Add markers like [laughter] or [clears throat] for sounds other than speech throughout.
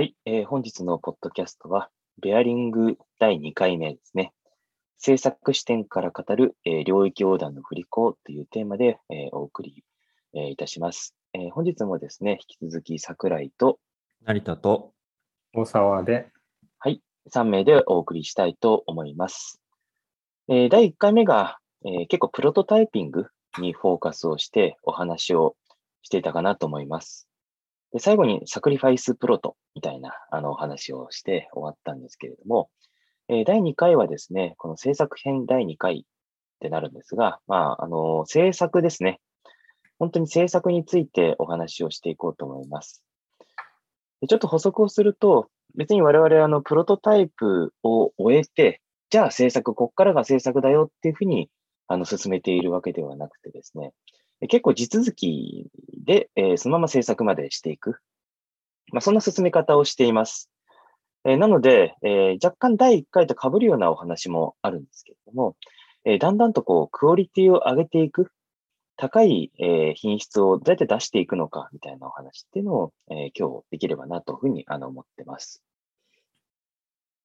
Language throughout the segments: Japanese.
はい、えー本日のポッドキャストは、ベアリング第2回目ですね。制作視点から語る、えー領域横断の振り子というテーマで、えーお送り、えーいたします、えー本日もですね、引き続き桜井と成田と、大沢で、3名でお送りしたいと思います。えー第1回目が、えー結構プロトタイピングにフォーカスをしてお話をしていたかなと思います。で最後にサクリファイスプロトみたいなあのお話をして終わったんですけれども、え第2回はですね、この制作編第2回ってなるんですが、まあ、あの、制作ですね。本当に制作についてお話をしていこうと思います。でちょっと補足をすると、別に我々あのプロトタイプを終えて、じゃあ制作、こっからが制作だよっていうふうにあの進めているわけではなくてですね、結構地続きで、えーそのまま制作までしていく。まあ、そんな進め方をしています。えーなので、えー若干第1回と被るようなお話もあるんですけれども、えーだんだんとこう、クオリティを上げていく、高い、えー品質をどうやって出していくのかみたいなお話っていうのを、えー今日できればなというふうにあの思ってます。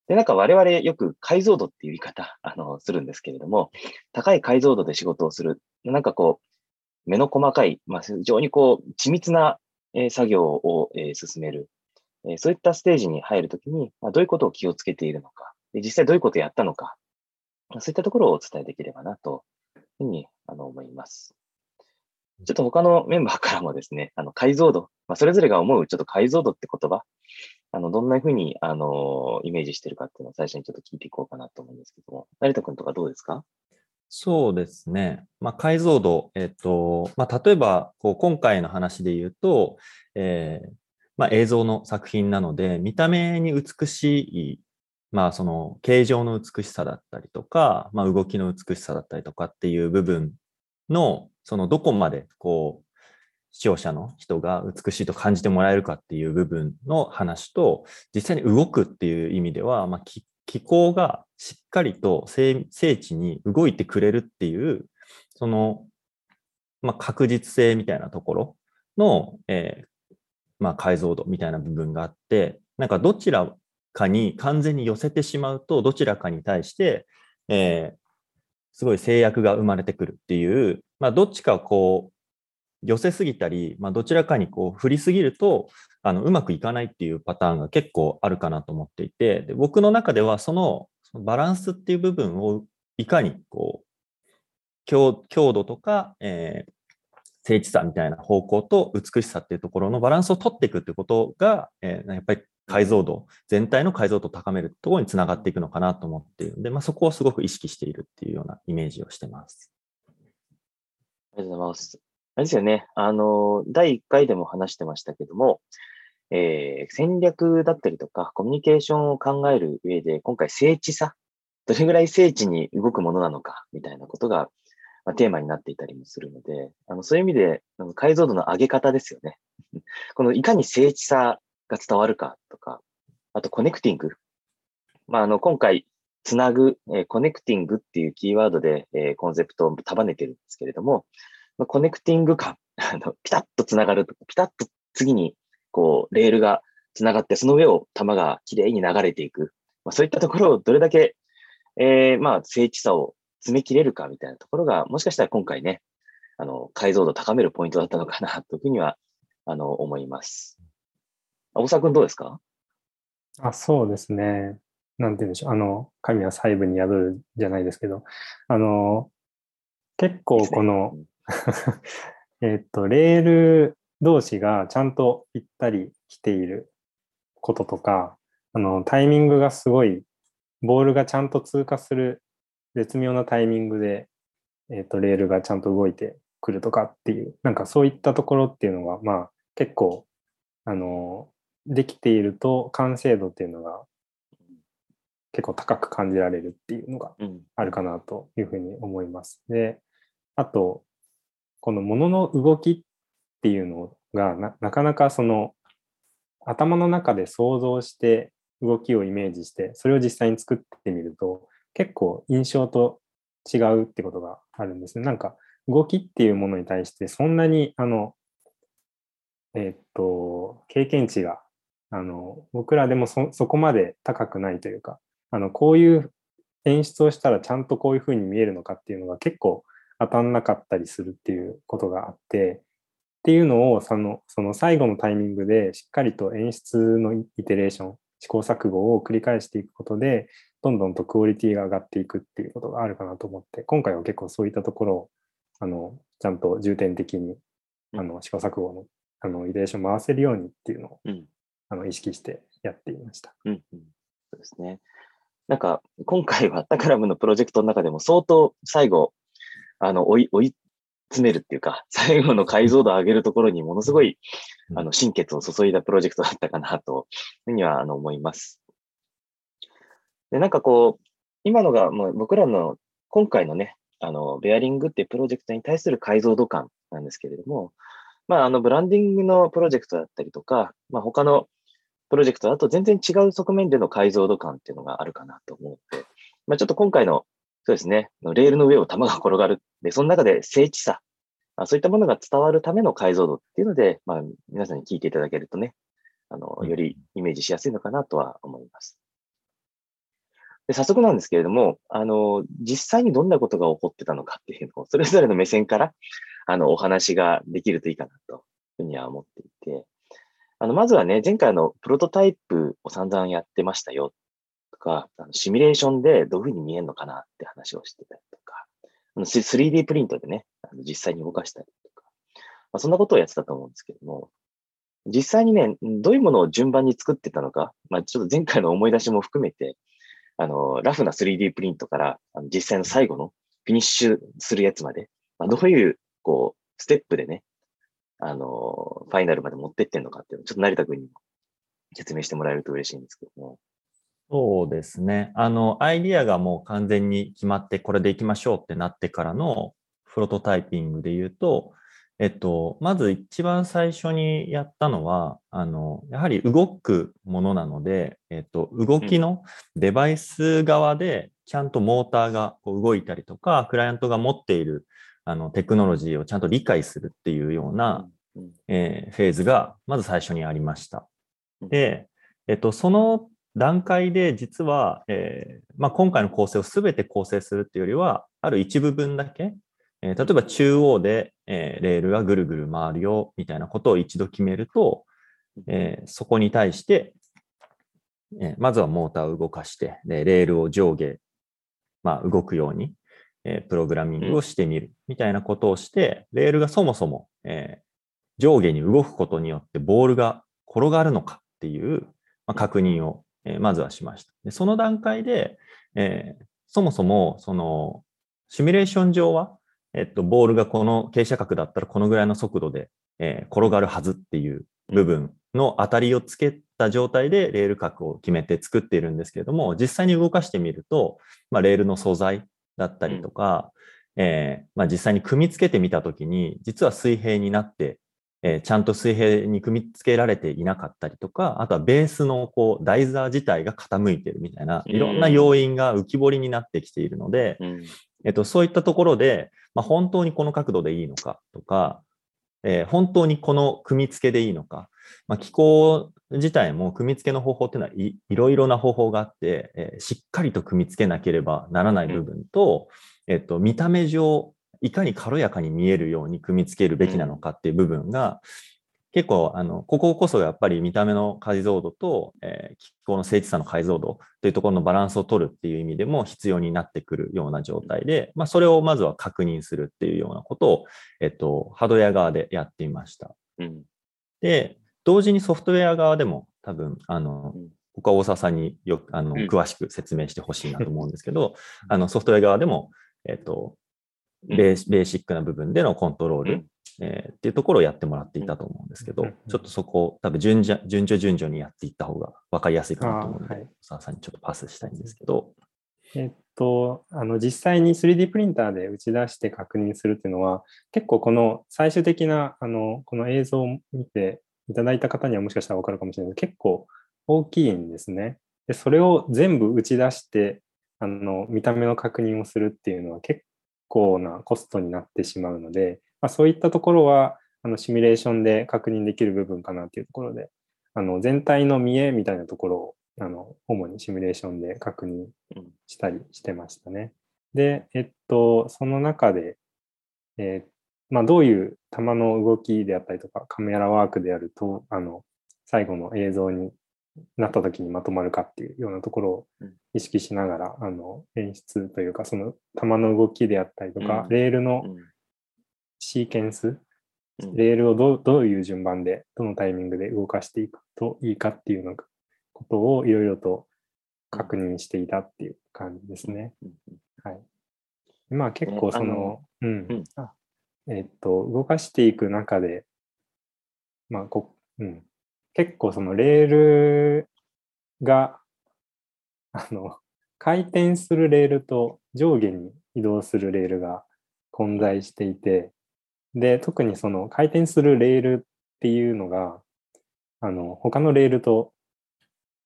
で、なんか我々よく解像度っていう言い方、あの、するんですけれども、高い解像度で仕事をする。なんかこう、目の細かい、まあ、非常にこう、緻密な、え作業を、え進める。えそういったステージに入るときに、ま、どういうことを気をつけているのか、で実際どういうことをやったのか、そういったところをお伝えできればなというふうにあの思います。ちょっと他のメンバーからもですね、あの解像度、まあ、それぞれが思うちょっと解像度って言葉、あのどんなふうにあのイメージしてるかっていうのを最初にちょっと聞いていこうかなと思うんですけども、成田君とかどうですか？そうですね。まあ、解像度、えっと、まあ、例えば、こう、今回の話で言うと、えーまあ、映像の作品なので、見た目に美しい、まあ、その、形状の美しさだったりとか、まあ、動きの美しさだったりとかっていう部分の、その、どこまで、こう、視聴者の人が美しいと感じてもらえるかっていう部分の話と、実際に動くっていう意味では、まあ、き気候がしっかりと精精地に動いてくれるっていう、その、まあ、確実性みたいなところの、えーまあ、解像度みたいな部分があって、なんかどちらかに完全に寄せてしまうと、どちらかに対して、えーすごい制約が生まれてくるっていう、まあ、どっちかこう、寄せすぎたり、まあ、どちらかにこう振りすぎると、あのうまくいかないっていうパターンが結構あるかなと思っていて、で僕の中ではそのバランスっていう部分をいかにこう強強度とか、えー精緻さみたいな方向と美しさっていうところのバランスを取っていくってことが、えーやっぱり解像度、全体の解像度を高めるところにつながっていくのかなと思っているので、まあ、そこをすごく意識しているっていうようなイメージをしてます。ありがとうございます。あれですよね。あの、第1回でも話してましたけども、えー戦略だったりとか、コミュニケーションを考える上で、今回、精緻さ、どれぐらい精緻に動くものなのか、みたいなことが、まあ、テーマになっていたりもするので、あのそういう意味で、解像度の上げ方ですよね。[laughs] このいかに精緻さが伝わるかとか、あとコネクティング。まあ、あの、今回、つなぐ、えーコネクティングっていうキーワードで、えーコンセプトを束ねてるんですけれども、まあ、コネクティング感、[laughs] あの、ピタッとつながるとか、ピタッと次に、こう、レールがつながって、その上を球がきれいに流れていく。まあ、そういったところをどれだけ、えーまあ、精緻さを詰め切れるかみたいなところが、もしかしたら今回ね、あの、解像度を高めるポイントだったのかな、というふうには、あの、思います。あ大沢君どうですか？あ、そうですね。なんて言うんでしょう。あの、神は細部に宿るじゃないですけど、あの、結構この、[laughs] えっと、レール同士がちゃんとぴったり来ていることとか、あの、タイミングがすごい、ボールがちゃんと通過する絶妙なタイミングで、えっと、レールがちゃんと動いてくるとかっていう、なんかそういったところっていうのが、まあ、結構、あの、できていると完成度っていうのが結構高く感じられるっていうのがうん。あるかなというふうに思います。で、あと、このもの動きっていうのがなかなかその頭の中で想像して動きをイメージして、それを実際に作ってみると結構印象と違うってことがあるんですね。なんか動きっていうものに対してそんなにあの、えっと、経験値があの、僕らでもそそこまで高くないというか、あの、こういう演出をしたらちゃんとこういうふうに見えるのかっていうのが結構当たんなかったりするっていうことがあって、っていうのをそのその最後のタイミングでしっかりと演出のイテレーション、試行錯誤を繰り返していくことで、どんどんとクオリティが上がっていくっていうことがあるかなと思って、今回は結構そういったところをあのちゃんと重点的にあの試行錯誤のあのイテレーション回せるようにっていうのを、うん、あの意識してやっていました。うん、うん、そうですね。なんか、今回はタカラムのプロジェクトの中でも相当最後、あの、追い、追い詰めるっていうか、[laughs] 最後の解像度を上げるところにものすごい、あの、心血を注いだプロジェクトだったかなと、いうふうには、あの、思います。で、なんかこう、今のがもう僕らの今回のね、あの、ベアリングっていうプロジェクトに対する解像度感なんですけれども、まあ、あの、ブランディングのプロジェクトだったりとか、まあ、他のプロジェクトだと全然違う側面での解像度感っていうのがあるかなと思って、まあ、ちょっと今回の、そうですね、レールの上を球が転がる。で、その中で精緻さ、あそういったものが伝わるための解像度っていうので、まあ、皆さんに聞いていただけるとね、あの、よりイメージしやすいのかなとは思います。で早速なんですけれども、あの、実際にどんなことが起こってたのかっていうのを、それぞれの目線から、あの、お話ができるといいかなというふうには思っていて、あの、まずはね、前回のプロトタイプを散々やってましたよ。とか、あのシミュレーションでどういうふうに見えるのかなって話をしてたりとか、3D プリントでね、あの実際に動かしたりとか、まあ、そんなことをやってたと思うんですけども、実際にね、どういうものを順番に作ってたのか、まあ、ちょっと前回の思い出しも含めて、あの、ラフな 3D プリントから、あの実際の最後のフィニッシュするやつまで、まあ、どういう、こう、ステップでね、あの、ファイナルまで持ってってんのかっていうのを、ちょっと成田君にも説明してもらえると嬉しいんですけども。そうですね。あの、アイディアがもう完全に決まって、これでいきましょうってなってからのプロトタイピングで言うと、えっと、まず一番最初にやったのは、あの、やはり動くものなので、えっと、動きのデバイス側でちゃんとモーターがこう動いたりとか、クライアントが持っているあのテクノロジーをちゃんと理解するっていうような、えー、フェーズがまず最初にありました。で、えっと、その段階で実は、えーまあ、今回の構成を全て構成するっていうよりは、ある一部分だけ、えー、例えば中央で、えー、レールがぐるぐる回るよみたいなことを一度決めると、え、そこに対して、え、まずはモーターを動かしてで、レールを上下、まあ、動くように、え、プログラミングをしてみるみたいなことをして、レールがそもそも、え、上下に動くことによってボールが転がるのかっていう、まあ、確認を、えー、まずはしました。でその段階で、えー、そもそもそのシミュレーション上は、えっと、ボールがこの傾斜角だったらこのぐらいの速度で、えー、転がるはずっていう部分の当たりをつけた状態でレール角を決めて作っているんですけれども、実際に動かしてみると、まあ、レールの素材だったりとか、うん、えー、まあ、実際に組み付けてみたときに、実は水平になって、えー、ちゃんと水平に組み付けられていなかったりとか、あとはベースのこう台座自体が傾いてるみたいな、いろんな要因が浮き彫りになってきているので、うん、えっと、そういったところで、まあ、本当にこの角度でいいのかとか、えー、本当にこの組み付けでいいのか、まあ、気候自体も組み付けの方法っていうのはいいろいろな方法があって、えー、しっかりと組み付けなければならない部分と、うん、えっと、見た目上、いかに軽やかに見えるように組み付けるべきなのかっていう部分が、結構、あの、こここそやっぱり見た目の解像度と、えー、気候の精緻さの解像度というところのバランスを取るっていう意味でも必要になってくるような状態で、まあ、それをまずは確認するっていうようなことを、えっと、ハードウェア側でやっていました。うん、で、同時にソフトウェア側でも多分、あの、ここは大沢さんによあの詳しく説明してほしいなと思うんですけど、あのソフトウェア側でも、えっと、ベーベーシックな部分でのコントロール、えー、っていうところをやってもらっていたと思うんですけど、ちょっとそこを多分順序順序順序にやっていった方が分かりやすいかなと思うので、はい、沢さんにちょっとパスしたいんですけど。えっと、あの実際に 3D プリンターで打ち出して確認するっていうのは、結構この最終的なあのこの映像を見ていただいた方にはもしかしたら分かるかもしれないけど、結構大きいんですね。でそれを全部打ち出してあの見た目の確認をするっていうのは結構なコストになってしまうので、まあ、そういったところはあのシミュレーションで確認できる部分かなっていうところであの全体の見えみたいなところをあの主にシミュレーションで確認したりしてましたね。で、えっと、その中で、えーまあ、どういう球の動きであったりとか、カメラワークであると、あの、最後の映像になった時にまとまるかっていうようなところをうん。意識しながら、あの、演出というか、その球の動きであったりとか、うん。レールのうん。シーケンス、うん。レールをどうどういう順番で、どのタイミングで動かしていくといいかっていうのことをいろいろと確認していたっていう感じですね。うん。はい。まあ結構その、うん、えっと、動かしていく中で、まあこ、うん、結構そのレールが、あの、回転するレールと上下に移動するレールが混在していて、で、特にその回転するレールっていうのが、あの、他のレールと、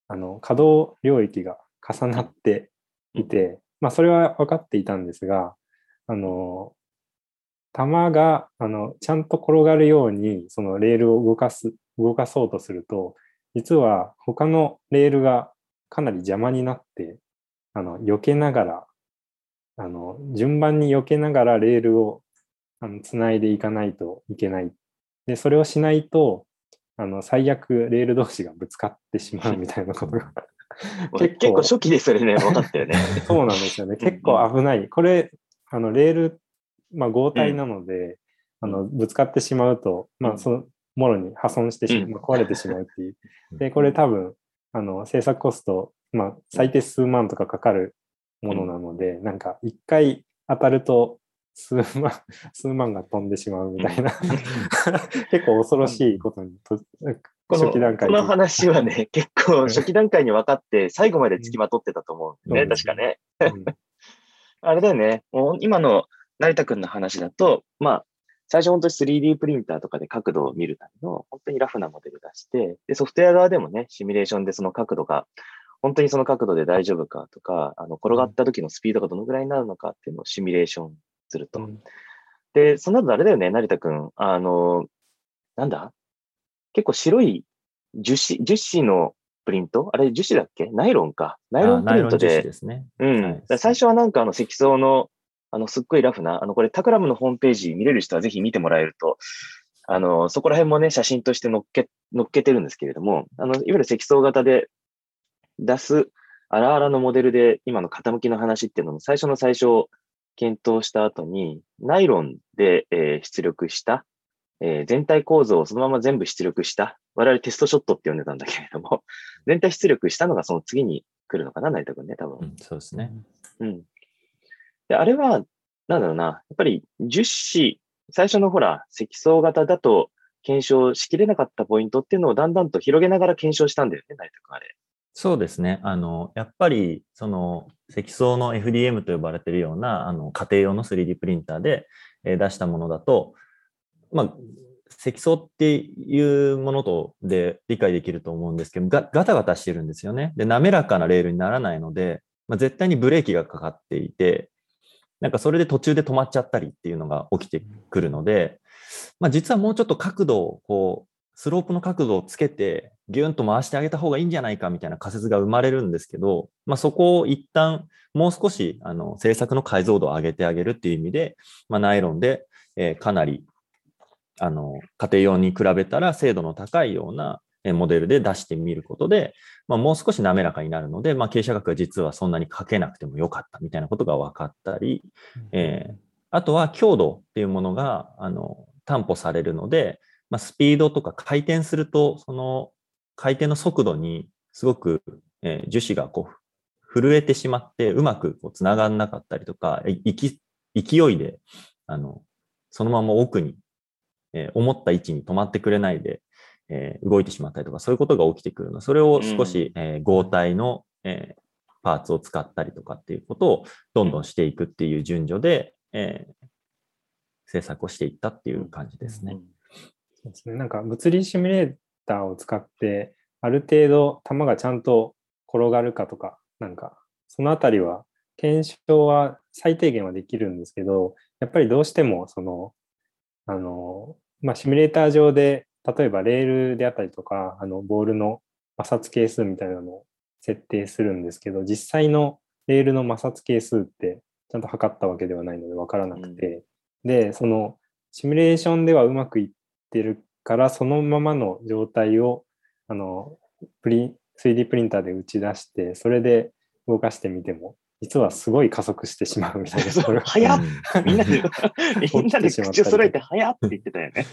あの、可動領域が重なっていて、まあ、それは分かっていたんですが、あの、球が、あの、ちゃんと転がるように、そのレールを動かす、動かそうとすると、実は他のレールがかなり邪魔になって、あの、避けながら、あの、順番に避けながらレールを、あの、つないでいかないといけない。で、それをしないと、あの、最悪レール同士がぶつかってしまうみたいなことが結構初期でそれね、分かったよね。[laughs] そうなんですよね。うんうん結構危ない。これ、あの、レール、まあ、合体なので、あの、ぶつかってしまうと、まあ、うんその、もろに破損してしまう、壊れてしまうっていう。[laughs] で、これ多分、あの、制作コスト、まあ、最低数万とかかかるものなので、なんか、一回当たると、数万、[laughs] 数万が飛んでしまうみたいな、[laughs] 結構恐ろしいことにと、この初期段階こでの話はね、結構初期段階に分かって、最後まで付きまとってたと思うんだよね、うん確かね。うん。あれだよね、もう今の成田くんの話だと、まあ、最初本当に 3D プリンターとかで角度を見るための、本当にラフなモデル出して、で、ソフトウェア側でもね、シミュレーションでその角度が、本当にその角度で大丈夫かとか、あの、転がった時のスピードがどのぐらいになるのかっていうのをシミュレーションすると。うんで、その後あれだよね、成田くん。あの、なんだ？結構白い樹脂、樹脂のプリント？あれ樹脂だっけ？ナイロンか。ナイロンプリントで。脂ですね。うん。はい最初はなんかあの積層の、あの、すっごいラフな、あの、これタクラムのホームページ見れる人はぜひ見てもらえると、あの、そこら辺もね、写真として載っけ、載っけてるんですけれども、あの、いわゆる積層型で出す、あらあらのモデルで今の傾きの話っていうのも最初の最初検討した後に、ナイロンで、えー出力した、えー全体構造をそのまま全部出力した、我々テストショットって呼んでたんだけれども、全体出力したのがその次に来るのかな、成田君ね、多分う。ん、そうですね。うん。で、あれは、なんだろうな、やっぱり樹脂、最初のほら、積層型だと検証しきれなかったポイントっていうのをだんだんと広げながら検証したんだよね、成田君あれ。そうですね。あの、やっぱり、その、積層の FDM と呼ばれているような、あの、家庭用の 3D プリンターで、えー出したものだと、まあ、積層っていうものとで理解できると思うんですけど、ガガタガタしてるんですよね。で、滑らかなレールにならないので、まあ、絶対にブレーキがかかっていて、なんかそれで途中で止まっちゃったりっていうのが起きてくるので、まあ、実はもうちょっと角度をこうスロープの角度をつけて、ギュンと回してあげた方がいいんじゃないかみたいな仮説が生まれるんですけど、まあ、そこを一旦もう少しあの制作の解像度を上げてあげるっていう意味で、まあ、ナイロンで、えかなりあの家庭用に比べたら精度の高いようなモデルで出してみることで、まあ、もう少し滑らかになるので、まあ、傾斜角が実はそんなにかけなくてもよかったみたいなことが分かったり、えーあとは強度っていうものがあの担保されるので、まあ、スピードとか回転すると、その回転の速度にすごく、えー樹脂がこう震えてしまって、うまくこう繋がんなかったりとか、いいき勢いであのそのまま奥に、えー思った位置に止まってくれないで、えー動いてしまったりとか、そういうことが起きてくるので、それを少し、えー合体の、えーパーツを使ったりとかっていうことをどんどんしていくっていう順序で、えー制作をしていったっていう感じですね。そうですね。なんか物理シミュレーターを使って、ある程度球がちゃんと転がるかとか、なんか、そのあたりは、検証は最低限はできるんですけど、やっぱりどうしても、その、あの、まあ、シミュレーター上で例えばレールであったりとか、あの、ボールの摩擦係数みたいなのを設定するんですけど、実際のレールの摩擦係数ってちゃんと測ったわけではないので分からなくて、で、そのシミュレーションではうまくいってるから、そのままの状態を、あの、プリ 3D プリンターで打ち出して、それで動かしてみても、実はすごい加速してしまうみたいな。そうれ早っうんみんなで、[laughs] みんなで口を揃えて早って言ってたよね。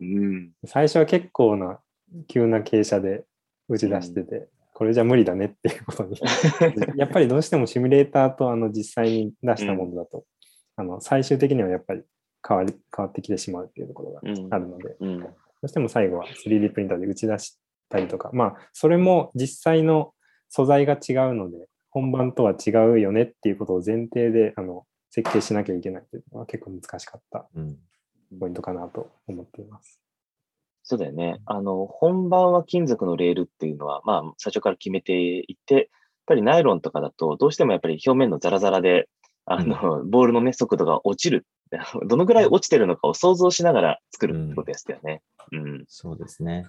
うん。最初は結構な急な傾斜で打ち出してて、これじゃ無理だねっていうことに。[laughs] やっぱりどうしてもシミュレーターとあの実際に出したものだと、あの最終的にはやっぱり変わり変わってきてしまうっていうところがうんあるので、うん。どうしても最後は 3D プリンターで打ち出したりとか、まあ、それも実際の素材が違うので、本番とは違うよねっていうことを前提であの設計しなきゃいけないっていうのは結構難しかったうんポイントかなと思っています。そうだよね。あの、本番は金属のレールっていうのは、まあ、最初から決めていて、やっぱりナイロンとかだと、どうしてもやっぱり表面のザラザラで、あの、ボールのね、速度が落ちる。[laughs] どのぐらい落ちてるのかを想像しながら作るってことでしたよね。うん。そうですね。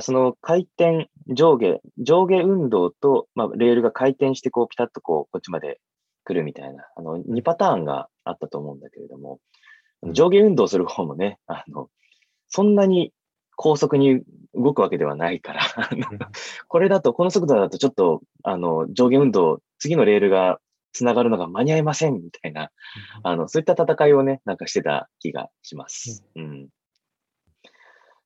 その回転、上下、上下運動と、まあ、レールが回転して、こう、ピタッとこう、こっちまで来るみたいな、あの、2パターンがあったと思うんだけれども、上下運動する方もね、あの、そんなに高速に動くわけではないから、これだと、この速度だとちょっと、あの、上下運動、次のレールが繋がるのが間に合いません、みたいな、あの、そういった戦いをね、なんかしてた気がします。うん。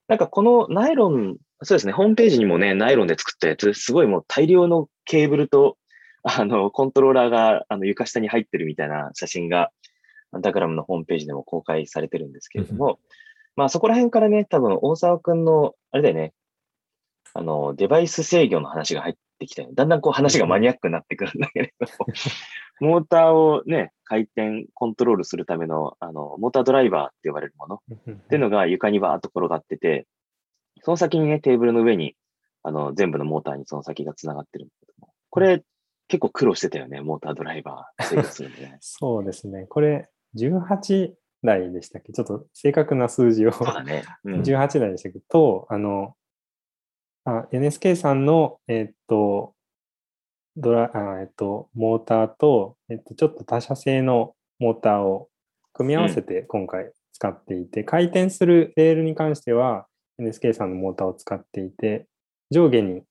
なんかこのナイロン、そうですね、ホームページにもね、ナイロンで作ったやつ、すごいもう大量のケーブルと、あの、コントローラーが、あの、床下に入ってるみたいな写真が、ダグラムのホームページでも公開されてるんですけれども、まあそこら辺からね、多分大沢くんの、あれだよね、あの、デバイス制御の話が入ってきたよね。だんだんこう話がマニアックになってくるんだけれども、モーターをね、回転、コントロールするための、あの、モータードライバーって呼ばれるものっていうのが床にバーっと転がってて、その先にね、テーブルの上に、あの、全部のモーターにその先が繋がってるんだけども、これ結構苦労してたよね、モータードライバーするのね。[laughs] そうですね。これ、18台でしたっけ？ちょっと正確な数字を、そうだね。うん。18台でしたけど、と、あの、あ NSK さんの、えっと、ドラ、あえっと、モーターと、えっと、ちょっと他社製のモーターを組み合わせて今回使っていて、回転するレールに関しては NSK さんのモーターを使っていて、上下に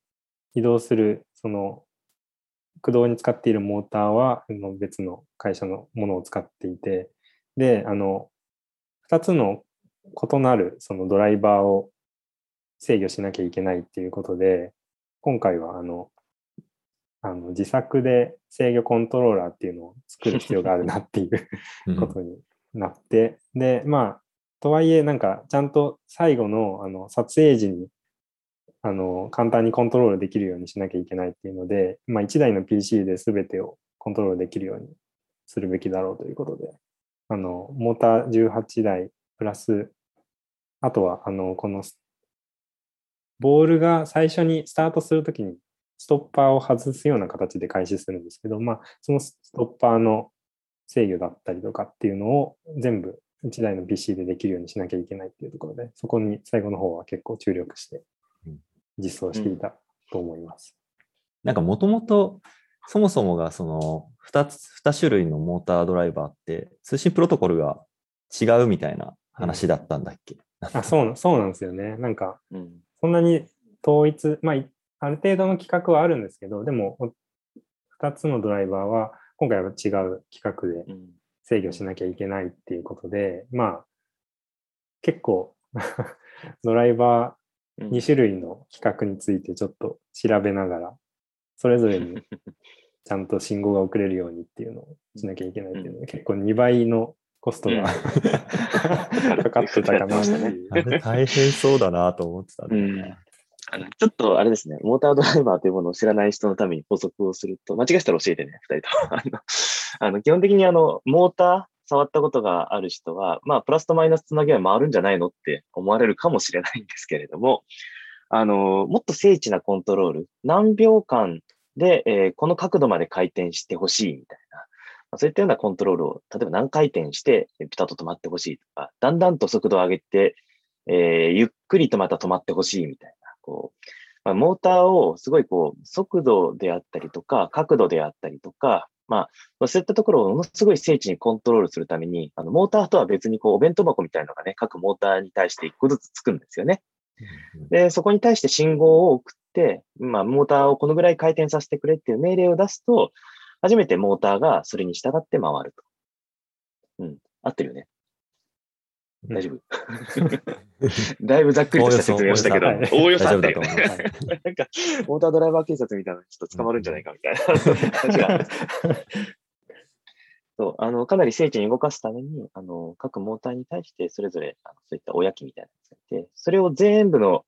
移動する、その、駆動に使っているモーターは別の会社のものを使っていて、で、あの、2つの異なるそのドライバーを制御しなきゃいけないっていうことで、今回はあの、あの自作で制御コントローラーっていうのを作る必要があるなっていううん。[laughs] ことになって、で、まあ、とはいえ、なんか、ちゃんと最後のあの撮影時にあの簡単にコントロールできるようにしなきゃいけないっていうので、まあ、1台の PC で全てをコントロールできるようにするべきだろうということで、あのモーター18台プラス、あとは、あの、このスボールが最初にスタートするときにストッパーを外すような形で開始するんですけど、まあ、そのストッパーの制御だったりとかっていうのを全部1台の PC でできるようにしなきゃいけないっていうところで、そこに最後の方は結構注力してうん実装していたと思います。なんかもともと、そもそもがその2つ、2種類のモータードライバーって通信プロトコルが違うみたいな話だったんだっけ、あそうなそうなんですよね。なんか、うん。そんなに統一、まあ、いある程度の規格はあるんですけど、でも、2つのドライバーは今回は違う規格でうん。制御しなきゃいけないっていうことで、まあ、結構 [laughs] ドライバうんー2種類の規格についてちょっと調べながら、それぞれに [laughs] ちゃんと信号が送れるようにっていうのをしなきゃいけないっていうので、結構2倍のコストが、[laughs] かかってたかなっていう。あれ大変そうだなと思ってたんだよね。あのちょっとあれですね、モータードライバーというものを知らない人のために補足をすると、間違えたら教えてね、二人とも。[laughs] あの、あの基本的にあの、モーター触ったことがある人は、まあ、プラスとマイナスつなげば回るんじゃないのって思われるかもしれないんですけれども、あの、もっと精緻なコントロール、何秒間で、えーこの角度まで回転してほしいみたいそういったようなコントロールを、例えば何回転してピタッと止まってほしいとか、だんだんと速度を上げて、えー、ゆっくりとまた止まってほしいみたいな、こう、まあ、モーターをすごいこう、速度であったりとか、角度であったりとか、まあ、そういったところをものすごい精緻にコントロールするために、あの、モーターとは別にこう、お弁当箱みたいなのがね、各モーターに対して一個ずつつくんですよね。で、そこに対して信号を送って、まあ、モーターをこのぐらい回転させてくれっていう命令を出すと、初めてモーターがそれに従って回ると。うん。合ってるよね。大丈夫、[laughs] だいぶざっくりとした説明をしたけど、おおよそ合ってるよね。なんか、モータードライバー警察みたいなちょっと捕まるんじゃないかみたいな [laughs] 話が。そう、あの、かなり精緻に動かすために、あの、各モーターに対してそれぞれ、あのそういった親機みたいなのがいて、それを全部の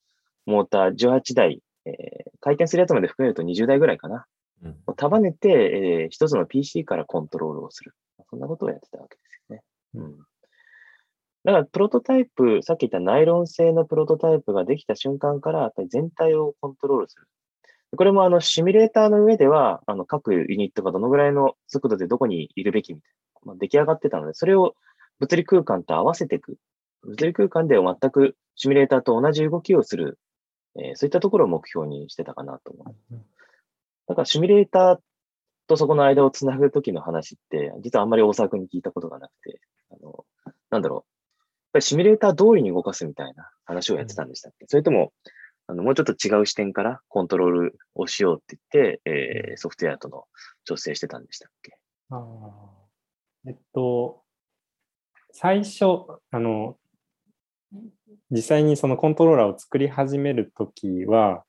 モーター18台、えー、回転するやつまで含めると20台ぐらいかな。うん、束ねて、えー、一つの PC からコントロールをする。そんなことをやってたわけですよね。うんだから、プロトタイプ、さっき言ったナイロン製のプロトタイプができた瞬間から、やっぱり全体をコントロールする。これもあのシミュレーターの上では、あの各ユニットがどのぐらいの速度でどこにいるべきみたいな、まあ、出来上がってたので、それを物理空間と合わせていく。物理空間で全くシミュレーターと同じ動きをする、えー、そういったところを目標にしてたかなと思う。だからシミュレーターとそこの間をつなぐときの話って、実はあんまり大沢君に聞いたことがなくて、あの、なんだろう、ぱりシミュレーター通りに動かすみたいな話をやってたんでしたっけ、うん、それとも、あの、もうちょっと違う視点からコントロールをしようって言って、えー、ソフトウェアとの調整してたんでしたっけ？あえっと、最初、あの、実際にそのコントローラーを作り始めるときは、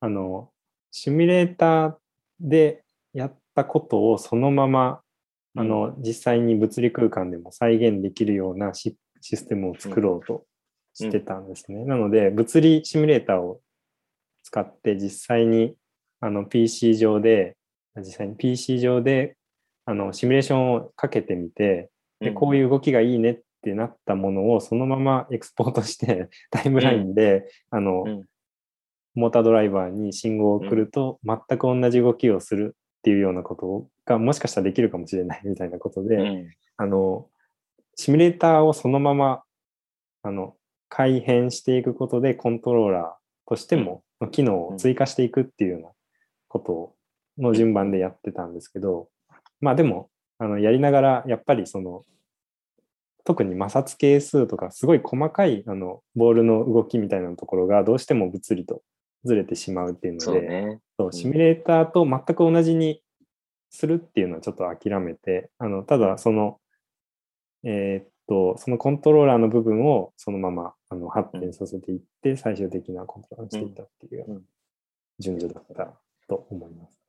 あの、シミュレーターでやったことをそのまま、あの、実際に物理空間でも再現できるようなシシステムを作ろうとしてたんですね。うん、なので、物理シミュレーターを使って実際にあの PC 上で、実際に PC 上であのシミュレーションをかけてみて、でこういう動きがいいねってなったものをそのままエクスポートして [laughs] タイムラインで、あの、モータードライバーに信号を送ると全く同じ動きをするっていうようなことがもしかしたらできるかもしれないみたいなことで、あのシミュレーターをそのままあの改変していくことでコントローラーとしても機能を追加していくっていうようなことの順番でやってたんですけど、まあでもあのやりながらやっぱりその特に摩擦係数とかすごい細かいあのボールの動きみたいなところがどうしても物理とずれてしまうっていうので、ね、そうシミュレーターと全く同じにするっていうのはちょっと諦めてあのただそのえー、っと、そのコントローラーの部分をそのままあの発展させていって、最終的なコントローラーにしていったっていう順序だったと思います。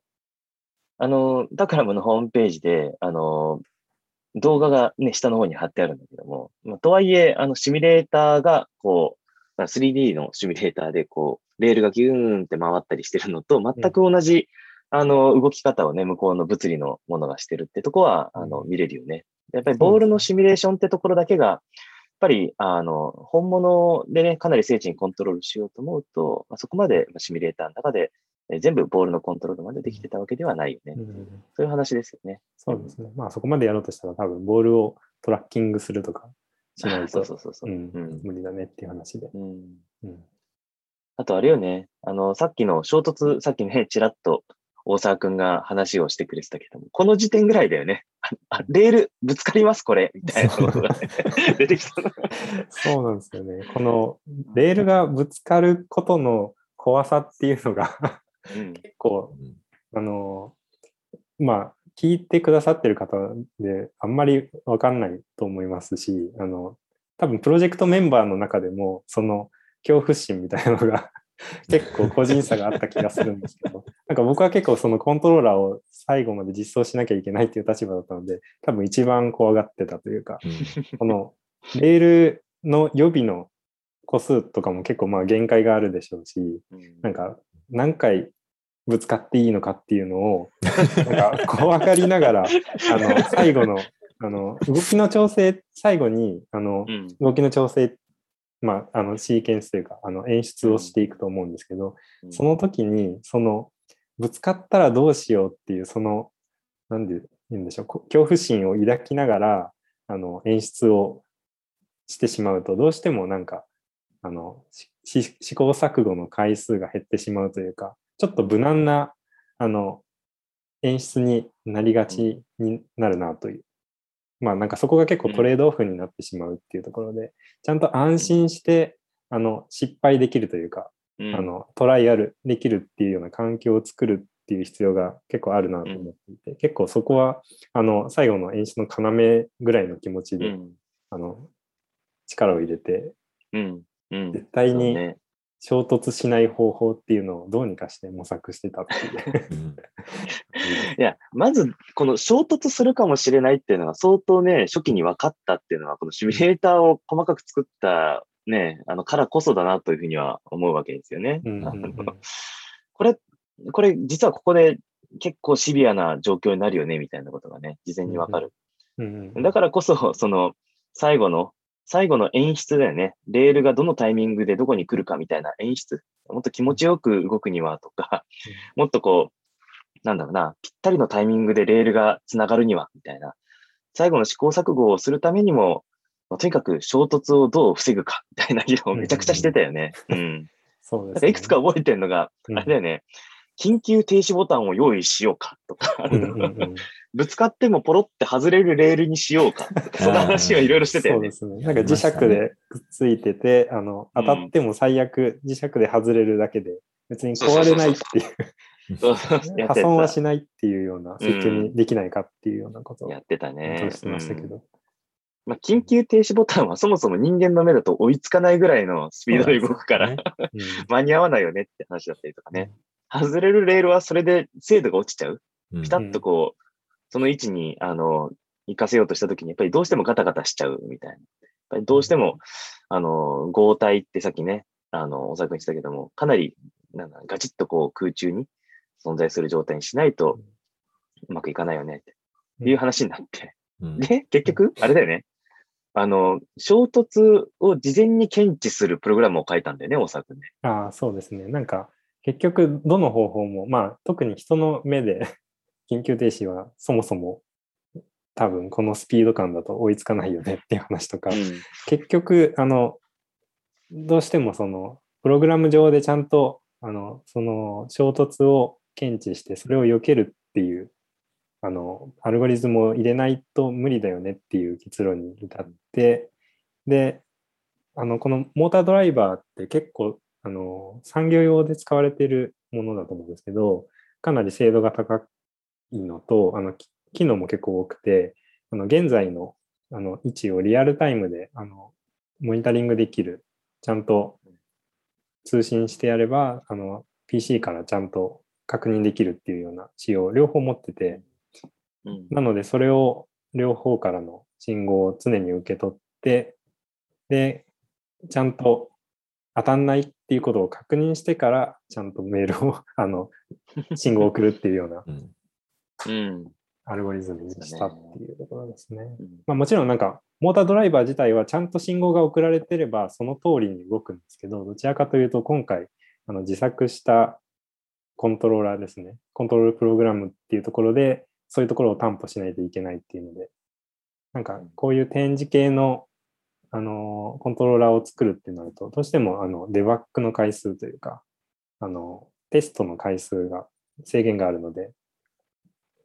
あの、ダクラムのホームページで、あの、動画がね、下の方に貼ってあるんだけども、まあ、とはいえ、あの、シミュレーターが、こう、3D のシミュレーターで、こう、レールがギューンって回ったりしてるのと、全く同じ、うん、あの、動き方をね、向こうの物理のものがしてるってとこは、あの、見れるよね。やっぱりボールのシミュレーションってところだけが、やっぱり、あの、本物でね、かなり精緻にコントロールしようと思うと、まあ、そこまでシミュレーターの中で、え全部ボールのコントロールまでできてたわけではないよね。うん、そういう話ですよね。そうですね。まあそこまでやろうとしたら多分ボールをトラッキングするとかしないと。そうそうそうそう、うん、無理だねっていう話で。うん。うん、あとあれよね、あの、さっきの衝突、さっきね、ちらっと大沢くんが話をしてくれてたけども、この時点ぐらいだよね。あレールぶつかります？これ。みたいなことが、ね、[laughs] 出てきた。そうなんですよね。このレールがぶつかることの怖さっていうのが [laughs] 結構、あの、まあ、聞いてくださってる方であんまりわかんないと思いますし、あの、多分プロジェクトメンバーの中でも、その恐怖心みたいなのが [laughs] 結構個人差があった気がするんですけど、[laughs] なんか僕は結構そのコントローラーを最後まで実装しなきゃいけないっていう立場だったので、多分一番怖がってたというか、[laughs] このレールの予備の個数とかも結構まあ限界があるでしょうし、なんか何回ぶつかっていいのかっていうのを、なんか怖がりながら、[laughs] あの、最後の、あの、動きの調整、最後に、あの、動きの調整まあ、あのシーケンスというかあの演出をしていくと思うんですけど、その時にそのぶつかったらどうしようっていうそのなんで言うんでしょう、こ恐怖心を抱きながら、あの、演出をしてしまうと、どうしてもなんか、あの、試行錯誤の回数が減ってしまうというか、ちょっと無難な、あの、演出になりがちになるなという。まあなんかそこが結構トレードオフになってしまうっていうところで、ちゃんと安心して、あの、失敗できるというか、うん。あの、トライアルできるっていうような環境を作るっていう必要が結構あるなと思っていて、結構そこは、あの、最後の演出の要ぐらいの気持ちで、うん。あの、力を入れて。絶対に衝突しない方法っていうのをどうにかして模索してたっていう。うんいや、まず、この衝突するかもしれないっていうのが相当ね、初期に分かったっていうのは、このシミュレーターを細かく作ったね、あの、からこそだなというふうには思うわけですよね。うんうんうんこれ、これ、実はここで結構シビアな状況になるよね、みたいなことがね、事前に分かる。うんうんだからこそ、その、最後の、最後の演出だよね。レールがどのタイミングでどこに来るかみたいな演出。もっと気持ちよく動くにはとか、もっとこう、なんだろうな、ぴったりのタイミングでレールが繋がるには、みたいな。最後の試行錯誤をするためにも、まあとにかく衝突をどう防ぐか、みたいな議論をめちゃくちゃしてたよね。うん。[laughs] そうです、なんかいくつか覚えてるのが、うんあれだよね。緊急停止ボタンを用意しようかとか、[laughs] ぶつかってもポロって外れるレールにしようかとか、その話をいろいろしてたよね。そうで。すね。なんか磁石でくっついてて、あの、当たっても最悪磁石で外れるだけで、別に壊れないっていう、破損はしないっていうような設計にできないかっていうようなことをやってたね。てましたけうん。ど。まあ、緊急停止ボタンはそもそも人間の目だと追いつかないぐらいのスピードで動くから、[laughs] 間に合わないよねって話だったりとかね。外れるレールはそれで精度が落ちちゃう？うんピタッとこう、その位置に、あの、行かせようとしたときに、やっぱりどうしてもガタガタしちゃうみたいな。やっぱりどうしても、あの、合体ってさっきね、あの、おさくん言ってたけども、かなり、なんだ、ガチッとこう空中に存在する状態にしないと、うまくいかないよねっていう話になって。うんで、結局、あれだよね。あの、衝突を事前に検知するプログラムを書いたんだよね、大沢くんね。ああ、そうですね。なんか、結局、どの方法も、まあ、特に人の目で [laughs] 緊急停止はそもそも多分このスピード感だと追いつかないよねっていう話とか、結局、あの、どうしてもその、プログラム上でちゃんと、あの、その衝突を検知して、それを避けるっていう、あの、アルゴリズムを入れないと無理だよねっていう結論に至って、で、あの、このモータードライバーって結構、あの、産業用で使われているものだと思うんですけど、かなり精度が高いのと、あの、き機能も結構多くて、あの、現在の、あの、位置をリアルタイムで、あの、モニタリングできる、ちゃんと通信してやれば、あの、PC からちゃんと確認できるっていうような仕様を両方持ってて、うん。なので、それを両方からの信号を常に受け取って、で、ちゃんと当たんないっていうことを確認してから、ちゃんとメールを、[laughs] あの、信号を送るっていうようなうんうん。アルゴリズムにしたっていうところですね。うんまあもちろんなんか、モータードライバー自体はちゃんと信号が送られてれば、その通りに動くんですけど、どちらかというと、今回、あの自作したコントローラーですね。コントロールプログラムっていうところで、そういうところを担保しないといけないっていうので、なんかこういう展示系の、あのコントローラーを作るってなると、どうしてもあのデバッグの回数というか、あのテストの回数が制限があるので、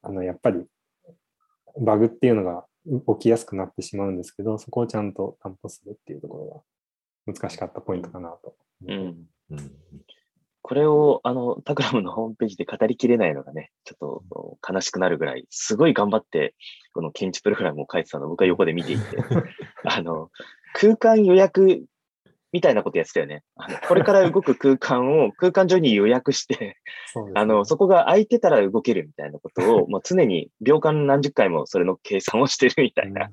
あのやっぱりバグっていうのが起きやすくなってしまうんですけど、そこをちゃんと担保するっていうところが難しかったポイントかなと。うん。うんこれを、あの、タクラムのホームページで語りきれないのがね、ちょっと悲しくなるぐらい、すごい頑張って、この検知プログラムを書いてたのを僕は横で見ていて、[laughs] あの、空間予約みたいなことやってたよね。あのこれから動く空間を [laughs] 空間上に予約して、そねあの、そこが空いてたら動けるみたいなことを、まあ、常に秒間何十回もそれの計算をしてるみたいな、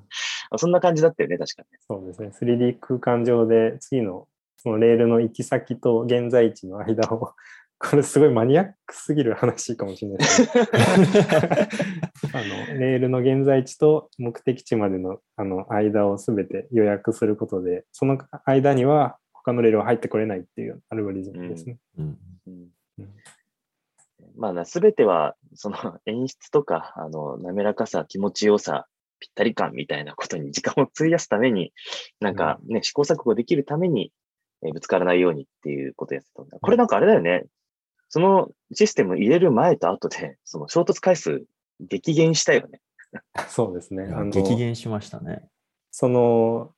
そんな感じだったよね、確かに。そうですね。3D 空間上で次のそのレールの行き先と現在地の間を、これすごいマニアックすぎる話かもしれないですけどあのレールの現在地と目的地までのあの間をすべて予約することで、その間には他のレールは入ってこれないっていうアルゴリズムですね。うんうんうんまあ、すべては、その演出とか、あの、滑らかさ、気持ちよさ、ぴったり感みたいなことに時間を費やすために、なんかね、試行錯誤できるために、えーぶつからないようにっていうことやってたんだ。これなんかあれだよね。そのシステム入れる前と後で、その衝突回数激減したよね。[laughs] そうですね。あの激減しましたね。その、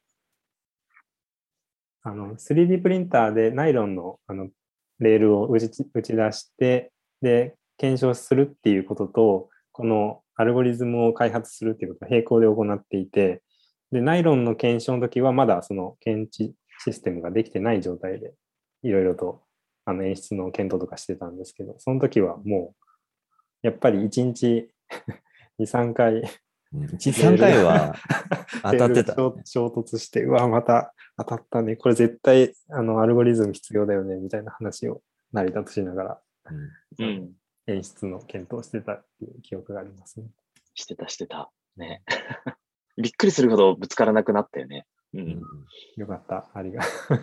あの、3D プリンターでナイロンのあのレールを打ち打ち出して、で、検証するっていうことと、このアルゴリズムを開発するっていうことを並行で行っていて、で、ナイロンの検証の時はまだその検知システムができてない状態で、いろいろとあの演出の検討とかしてたんですけど、その時はもう、やっぱり1日2、[laughs] 3回うん1、3回は当たってた、レール衝衝突して、うわ、また当たったね。これ絶対、あの、アルゴリズム必要だよね、みたいな話を成り立たしながら、うんうん。演出の検討してたっていう記憶がありますね。してた、してた。ね。[laughs] びっくりするほどぶつからなくなったよね。う。うんんよかった。ありがと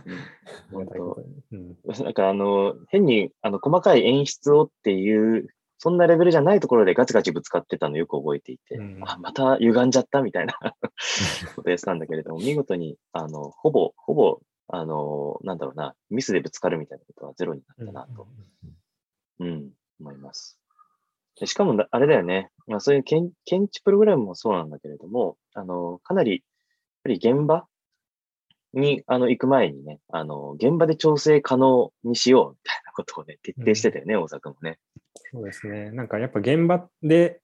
に。うなんかあの、変にあの細かい演出をっていう、そんなレベルじゃないところでガチガチぶつかってたのよく覚えていて、うんあ、また歪んじゃったみたいな [laughs] ことやってたんだけれども、見事に、あの、ほぼ、ほぼ、あの、なんだろうな、ミスでぶつかるみたいなことはゼロになったなと、うん、思います。でしかもな、あれだよね。まあ、そういう検検知プログラムもそうなんだけれども、あの、かなり、やっぱり現場に、あの、行く前にね、あの、現場で調整可能にしようみたいなことをね、徹底してたよね、大阪もね。そうですね。なんかやっぱ現場で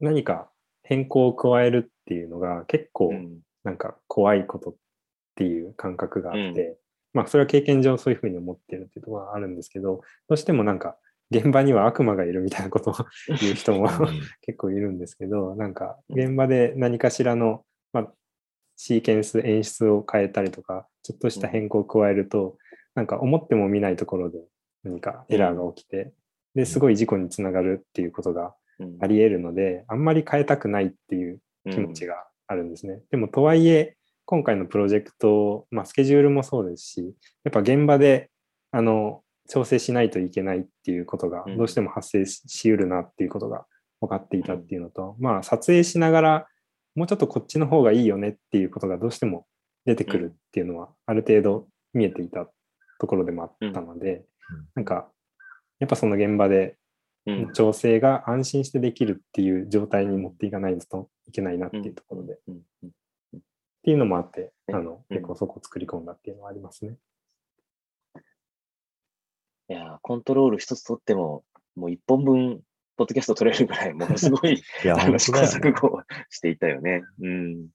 何か変更を加えるっていうのが結構うん。なんか怖いことっていう感覚があって、うんまあそれは経験上そういうふうに思ってるっていうところはあるんですけど、どうしてもなんか現場には悪魔がいるみたいなことを言う人も [laughs] 結構いるんですけど、なんか現場で何かしらの、まあ、シーケンス、演出を変えたりとか、ちょっとした変更を加えると、なんか思っても見ないところで何かエラーが起きて、で、すごい事故につながるっていうことがうん。あり得るので、あんまり変えたくないっていう気持ちが。があるんですね。でもとはいえ、今回のプロジェクト、まあ、スケジュールもそうですし、やっぱ現場であの調整しないといけないっていうことがうん。どうしても発生ししうるなっていうことが分かっていたっていうのと、まあ撮影しながらもうちょっとこっちの方がいいよねっていうことがどうしても出てくるっていうのはある程度見えていたところでもあったので、うん。なんかやっぱその現場でうん。調整が安心してできるっていう状態に持っていかないといけないなっていうところで、っていうのもあって、ね。あの、うん。結構そこを作り込んだっていうのはありますね。いやー、コントロール一つ取っても、もう一本分、ポッドキャスト取れるぐらい、ものすごいいや、[laughs] あの試行錯誤をしていたよね。うん。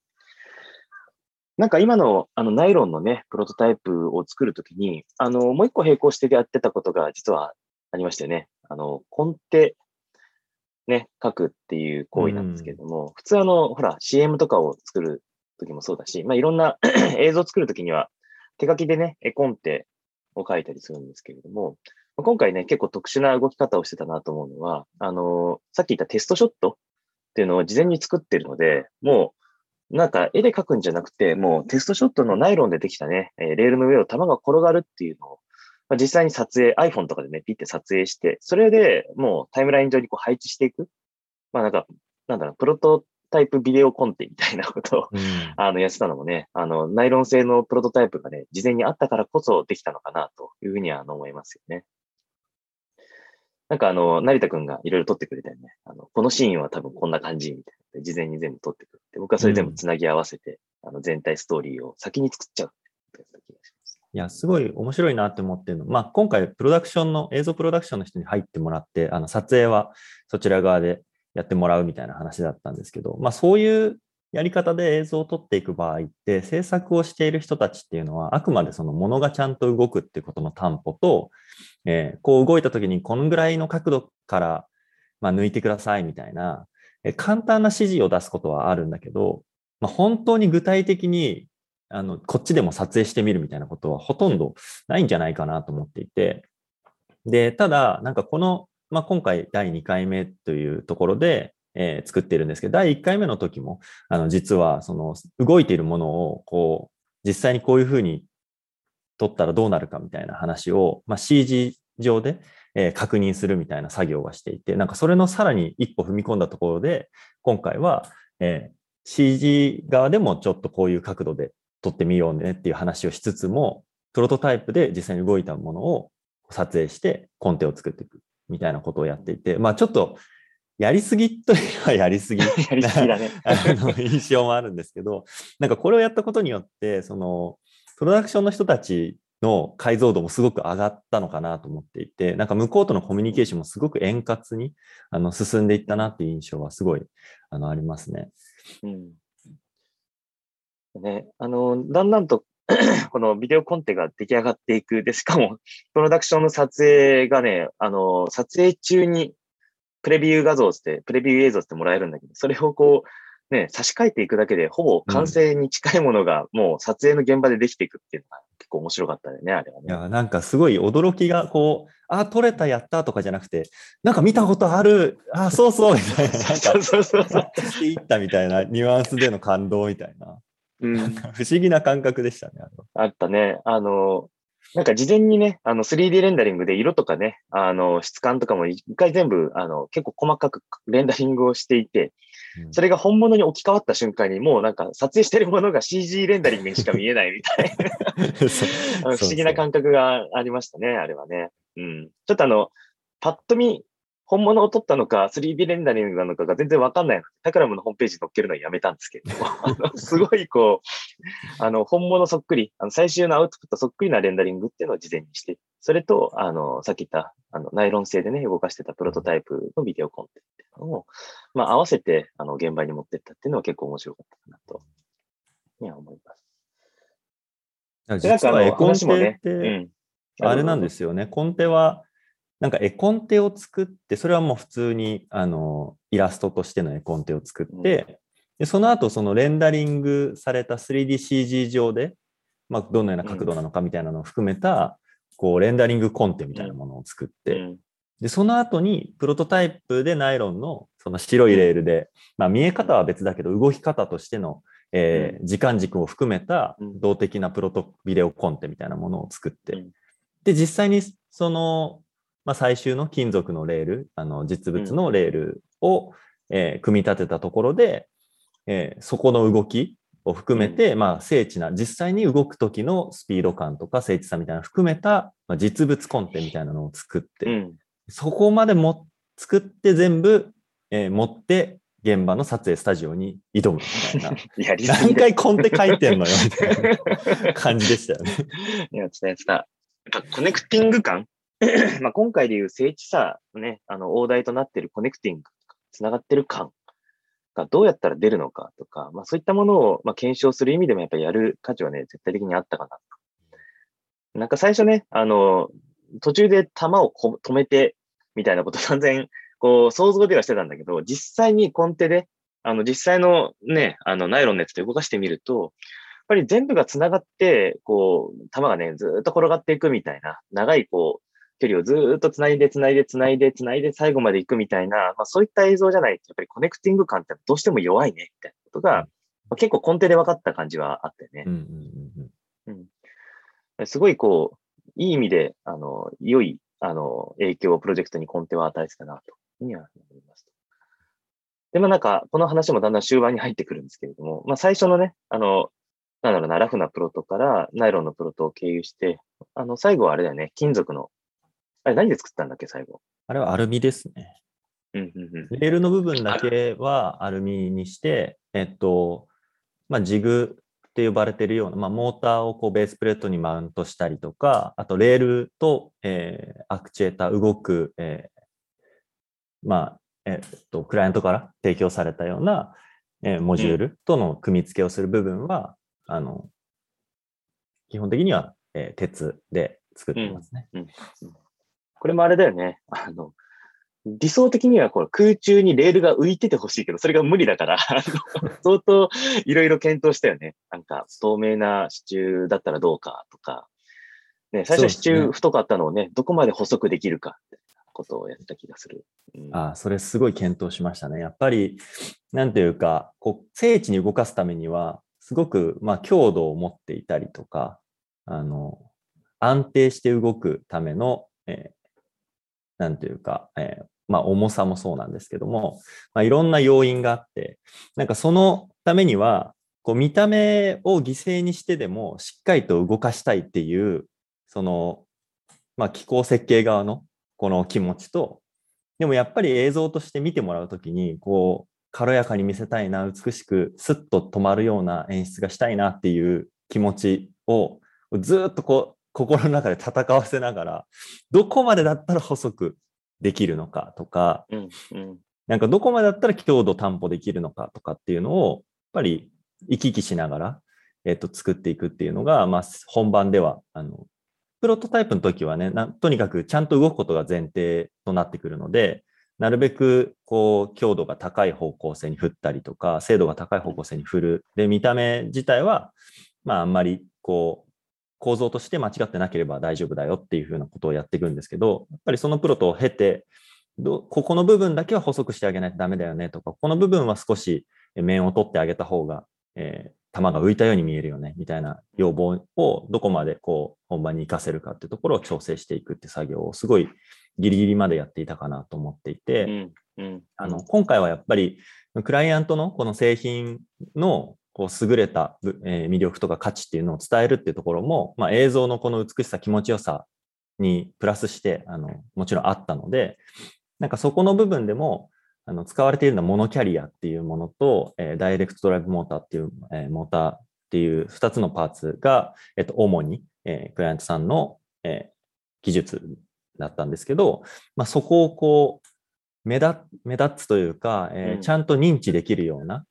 なんか今のあのナイロンのね、プロトタイプを作るときに、あの、もう一個並行してやってたことが実はありましたよね。あの、コンテ、ね、書くっていう行為なんですけれども、普通あの、ほら、CM とかを作るときもそうだし、まあいろんな [coughs] 映像を作るときには、手書きでね、絵コンテを書いたりするんですけれども、まあ今回ね、結構特殊な動き方をしてたなと思うのは、あの、さっき言ったテストショットっていうのを事前に作ってるので、もう、なんか絵で描くんじゃなくて、もうテストショットのナイロンでできたね、えーレールの上を弾が転がるっていうのを、まあ、実際に撮影、iPhone とかでね、ピッて撮影して、それでもうタイムライン上にこう配置していく。まあなんか、なんだろう、プロトタイプビデオコンテみたいなことをうんあの、やってたのもね、あの、ナイロン製のプロトタイプがね、事前にあったからこそできたのかな、というふうにはあの思いますよね。なんかあの、成田くんがいろいろ撮ってくれたよね。あの、このシーンは多分こんな感じ、みたいな。事前に全部撮ってくれて、僕はそれ全部つなぎ合わせて、あの、全体ストーリーを先に作っちゃうってやつだ気がします。いや、すごい面白いなって思ってるの。まあ、今回、プロダクションの、映像プロダクションの人に入ってもらって、あの、撮影はそちら側でやってもらうみたいな話だったんですけど、まあ、そういうやり方で映像を撮っていく場合って、制作をしている人たちっていうのは、あくまでそのものがちゃんと動くっていうことの担保と、えーこう動いた時にこのぐらいの角度から、まあ、抜いてくださいみたいな、えー簡単な指示を出すことはあるんだけど、まあ、本当に具体的にあのこっちでも撮影してみるみたいなことはほとんどないんじゃないかなと思っていて、で、ただ、なんかこの、まあ、今回第2回目というところで、えー作ってるんですけど、第1回目の時も、あの、実は、その、動いているものを、こう、実際にこういうふうに撮ったらどうなるかみたいな話を、まあ、CG 上で、えー確認するみたいな作業はしていて、なんかそれのさらに一歩踏み込んだところで、今回は、えー CG 側でもちょっとこういう角度で撮ってみようねっていう話をしつつも、プロトタイプで実際に動いたものを撮影してコンテを作っていくみたいなことをやっていて、まあちょっとやりすぎというのはやりすぎ [laughs] やりすぎだね。[laughs] あの印象もあるんですけど、なんかこれをやったことによって、そのプロダクションの人たちの解像度もすごく上がったのかなと思っていて、なんか向こうとのコミュニケーションもすごく円滑にあの進んでいったなっていう印象はすごいあのありますね。うん。ね、あの、だんだんと [clears throat] このビデオコンテが出来上がっていく。で、しかも、プロダクションの撮影がね、あの、撮影中にプレビュー画像って、プレビュー映像ってもらえるんだけど、それをこう、ね、差し替えていくだけで、ほぼ完成に近いものが、もう撮影の現場でできていくっていうのが結構面白かったよね、あれはいね。や、なんかすごい驚きがこう、あ、撮れた、やったとかじゃなくて、なんか見たことある、あ、そうそうみたいな、なんか [laughs] そうそうそう。していったみたいなニュアンスでの感動みたいな、うん。不思議な感覚でしたね。あったね。あの、なんか事前にね、あの 3D レンダリングで色とかね、あの質感とかも一回全部、あの結構細かくレンダリングをしていて、うんそれが本物に置き換わった瞬間にもうなんか撮影してるものが CG レンダリングにしか見えないみたいな [laughs] 不思議な感覚がありましたね、あれはね。うん。ちょっとあの、パッと見、本物を撮ったのか、3D レンダリングなのかが全然わかんないので、タクラムのホームページに載っけるのはやめたんですけれども、あ [laughs] のすごいこう、あの、本物そっくり、あの最終のアウトプットそっくりなレンダリングっていうのを事前にして、それと、あの、さっき言った、あの、ナイロン製でね、動かしてたプロトタイプのビデオコンテっていうのを、まあ、合わせて、あの、現場に持ってったっていうのは結構面白かったかなと、いや、思います。実は絵コンテって、うん。あれなんですよね。コンテは、なんか絵コンテを作って、それはもう普通にあのイラストとしての絵コンテを作って、でその後そのレンダリングされた 3DCG 上で、まあ、どのような角度なのかみたいなのを含めた、こうレンダリングコンテみたいなものを作って、うん。でその後にプロトタイプでナイロンのその白いレールで、まあ、見え方は別だけど動き方としての、えー時間軸を含めたうん。動的なプロトビデオコンテみたいなものを作って、うん。で実際にその、まあ、最終の金属のレールあの実物のレールを、えー組み立てたところで、えーそこの動きを含めて、まあ、精緻な実際に動く時のスピード感とか精緻さみたいなのを含めた、まあ、実物コンテみたいなのを作って、うん。そこまでも作って全部、えー持って現場の撮影スタジオに挑むみたいな。[laughs] 何だ回コンテ書いてんのよみたいな感じでしたよね。[laughs] やってたやってた。やっぱコネクティング感 [clears throat] まあ今回でいう精緻さ、ね、あの、大台となっているコネクティング、つながってる感がどうやったら出るのかとか、まあそういったものを、まあ、検証する意味でもやっぱりやる価値はね、絶対的にあったかなと。なんか最初ね、あの、途中で弾をこ止めて、みたいなこと散々、[laughs] こう、想像ではしてたんだけど、実際にコンテで、あの、実際のね、あの、ナイロンのやつで動かしてみると、やっぱり全部が繋がって、こう、弾がね、ずっと転がっていくみたいな、長い、こう、距離をずーっと繋いで、繋いで、繋いで、繋いで、最後まで行くみたいな、まあそういった映像じゃないと、やっぱりコネクティング感ってどうしても弱いね、みたいなことが、まあ結構根底で分かった感じはあってねうん。うんうんうんすごいこう、いい意味で、あの、良い、あの、影響をプロジェクトに根底は与えてたな、というふうには思います。で、まあなんか、この話もだんだん終盤に入ってくるんですけれども、まあ最初のね、あの、なんだろうな、ラフなプロトからナイロンのプロトを経由して、あの、最後はあれだよね、金属の、あれ何で作ったんだっけ、最後？あれはアルミですね。うん、うん、うん。レールの部分だけはアルミにして、えっと、まあ、ジグって呼ばれているような、まあ、モーターをこうベースプレートにマウントしたりとか、あとレールと、えーアクチュエーター、動く、えーまあ、えっと、クライアントから提供されたような、えーモジュールとの組み付けをする部分は、あの、基本的には、えー鉄で作ってますね。これもあれだよね。あの、理想的にはこれ空中にレールが浮いててほしいけど、それが無理だから、[laughs] 相当いろいろ検討したよね。なんか、透明な支柱だったらどうかとか、ね、最初は支柱太かったのをね、どこまで細くできるかってことをやった気がする。うんああ、それすごい検討しましたね。やっぱり、なんていうか、こう、精緻に動かすためには、すごく、まあ、強度を持っていたりとか、あの、安定して動くための、えーなんていうか、えーまあ、重さもそうなんですけども、まあ、いろんな要因があって、なんかそのためには、こう見た目を犠牲にしてでもしっかりと動かしたいっていう、その、まあ、機構設計側のこの気持ちと、でもやっぱり映像として見てもらうときに、こう、軽やかに見せたいな、美しくスッと止まるような演出がしたいなっていう気持ちをずっとこう、心の中で戦わせながら、どこまでだったら細くできるのかとか、うんうん、なんかどこまでだったら強度担保できるのかとかっていうのを、やっぱり行き来しながら、えっと、作っていくっていうのが、まあ、本番では、あの、プロトタイプの時はねとにかくちゃんと動くことが前提となってくるので、なるべく、こう、強度が高い方向性に振ったりとか、精度が高い方向性に振る。で、見た目自体は、まあ、あんまり、こう、構造として間違ってなければ大丈夫だよっていうふうなことをやっていくんですけど、やっぱりそのプロと経て、ここの部分だけは細くしてあげないとダメだよねとか、この部分は少し面を取ってあげた方が、えー、球が浮いたように見えるよねみたいな要望をどこまでこう本番に活かせるかっていうところを調整していくって作業をすごいギリギリまでやっていたかなと思っていて、うんうん、あの今回はやっぱりクライアントのこの製品のこう優れた、え魅力とか価値っていうのを伝えるっていうところも、まあ、映像のこの美しさ気持ちよさにプラスしてあのもちろんあったのでなんかそこの部分でもあの使われているのはモノキャリアっていうものと、えー、ダイレクトドライブモーターっていう、えー、モーターっていう2つのパーツが、えっと、主に、えー、クライアントさんの、え技術だったんですけど、まあ、そこをこう目立目立つというか、えちゃんと認知できるような、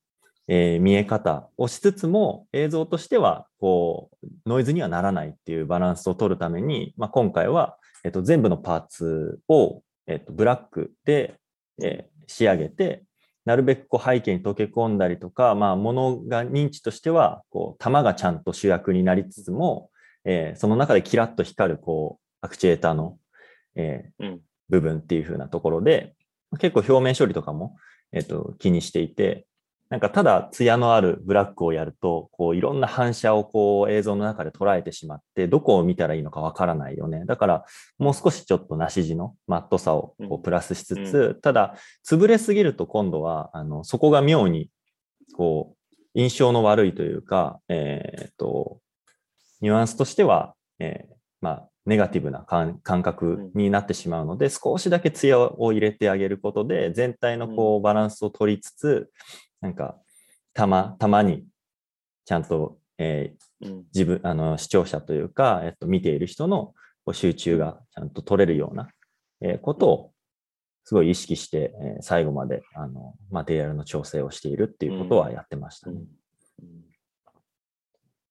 えー、見え方をしつつも映像としてはこうノイズにはならないっていうバランスを取るために、まあ、今回は、えっと、全部のパーツを、えっと、ブラックで、えー、仕上げてなるべくこう背景に溶け込んだりとか、まあ、ものが認知としてはこう玉がちゃんと主役になりつつも、えー、その中でキラッと光るこうアクチュエーターの、えー、うん、部分っていう風なところで結構表面処理とかも、えっと、気にしていてなんかただ艶のあるブラックをやると、こういろんな反射をこう映像の中で捉えてしまって、どこを見たらいいのかわからないよね。だからもう少しちょっとなし地のマットさをこうプラスしつつ、うん、ただ潰れすぎると今度は、あの、そこが妙にこう印象の悪いというか、えっ、と、ニュアンスとしては、えー、まあ、ネガティブな感覚になってしまうので、少しだけ艶を入れてあげることで、全体のこうバランスを取りつつ、なんか、たま、たまに、ちゃんと、えー、自分、あの、視聴者というか、えっと、見ている人の集中がちゃんと取れるような、えー、ことを、すごい意識して、えー、最後まで、あの、マテリアルの調整をしているっていうことはやってましたね。うんうん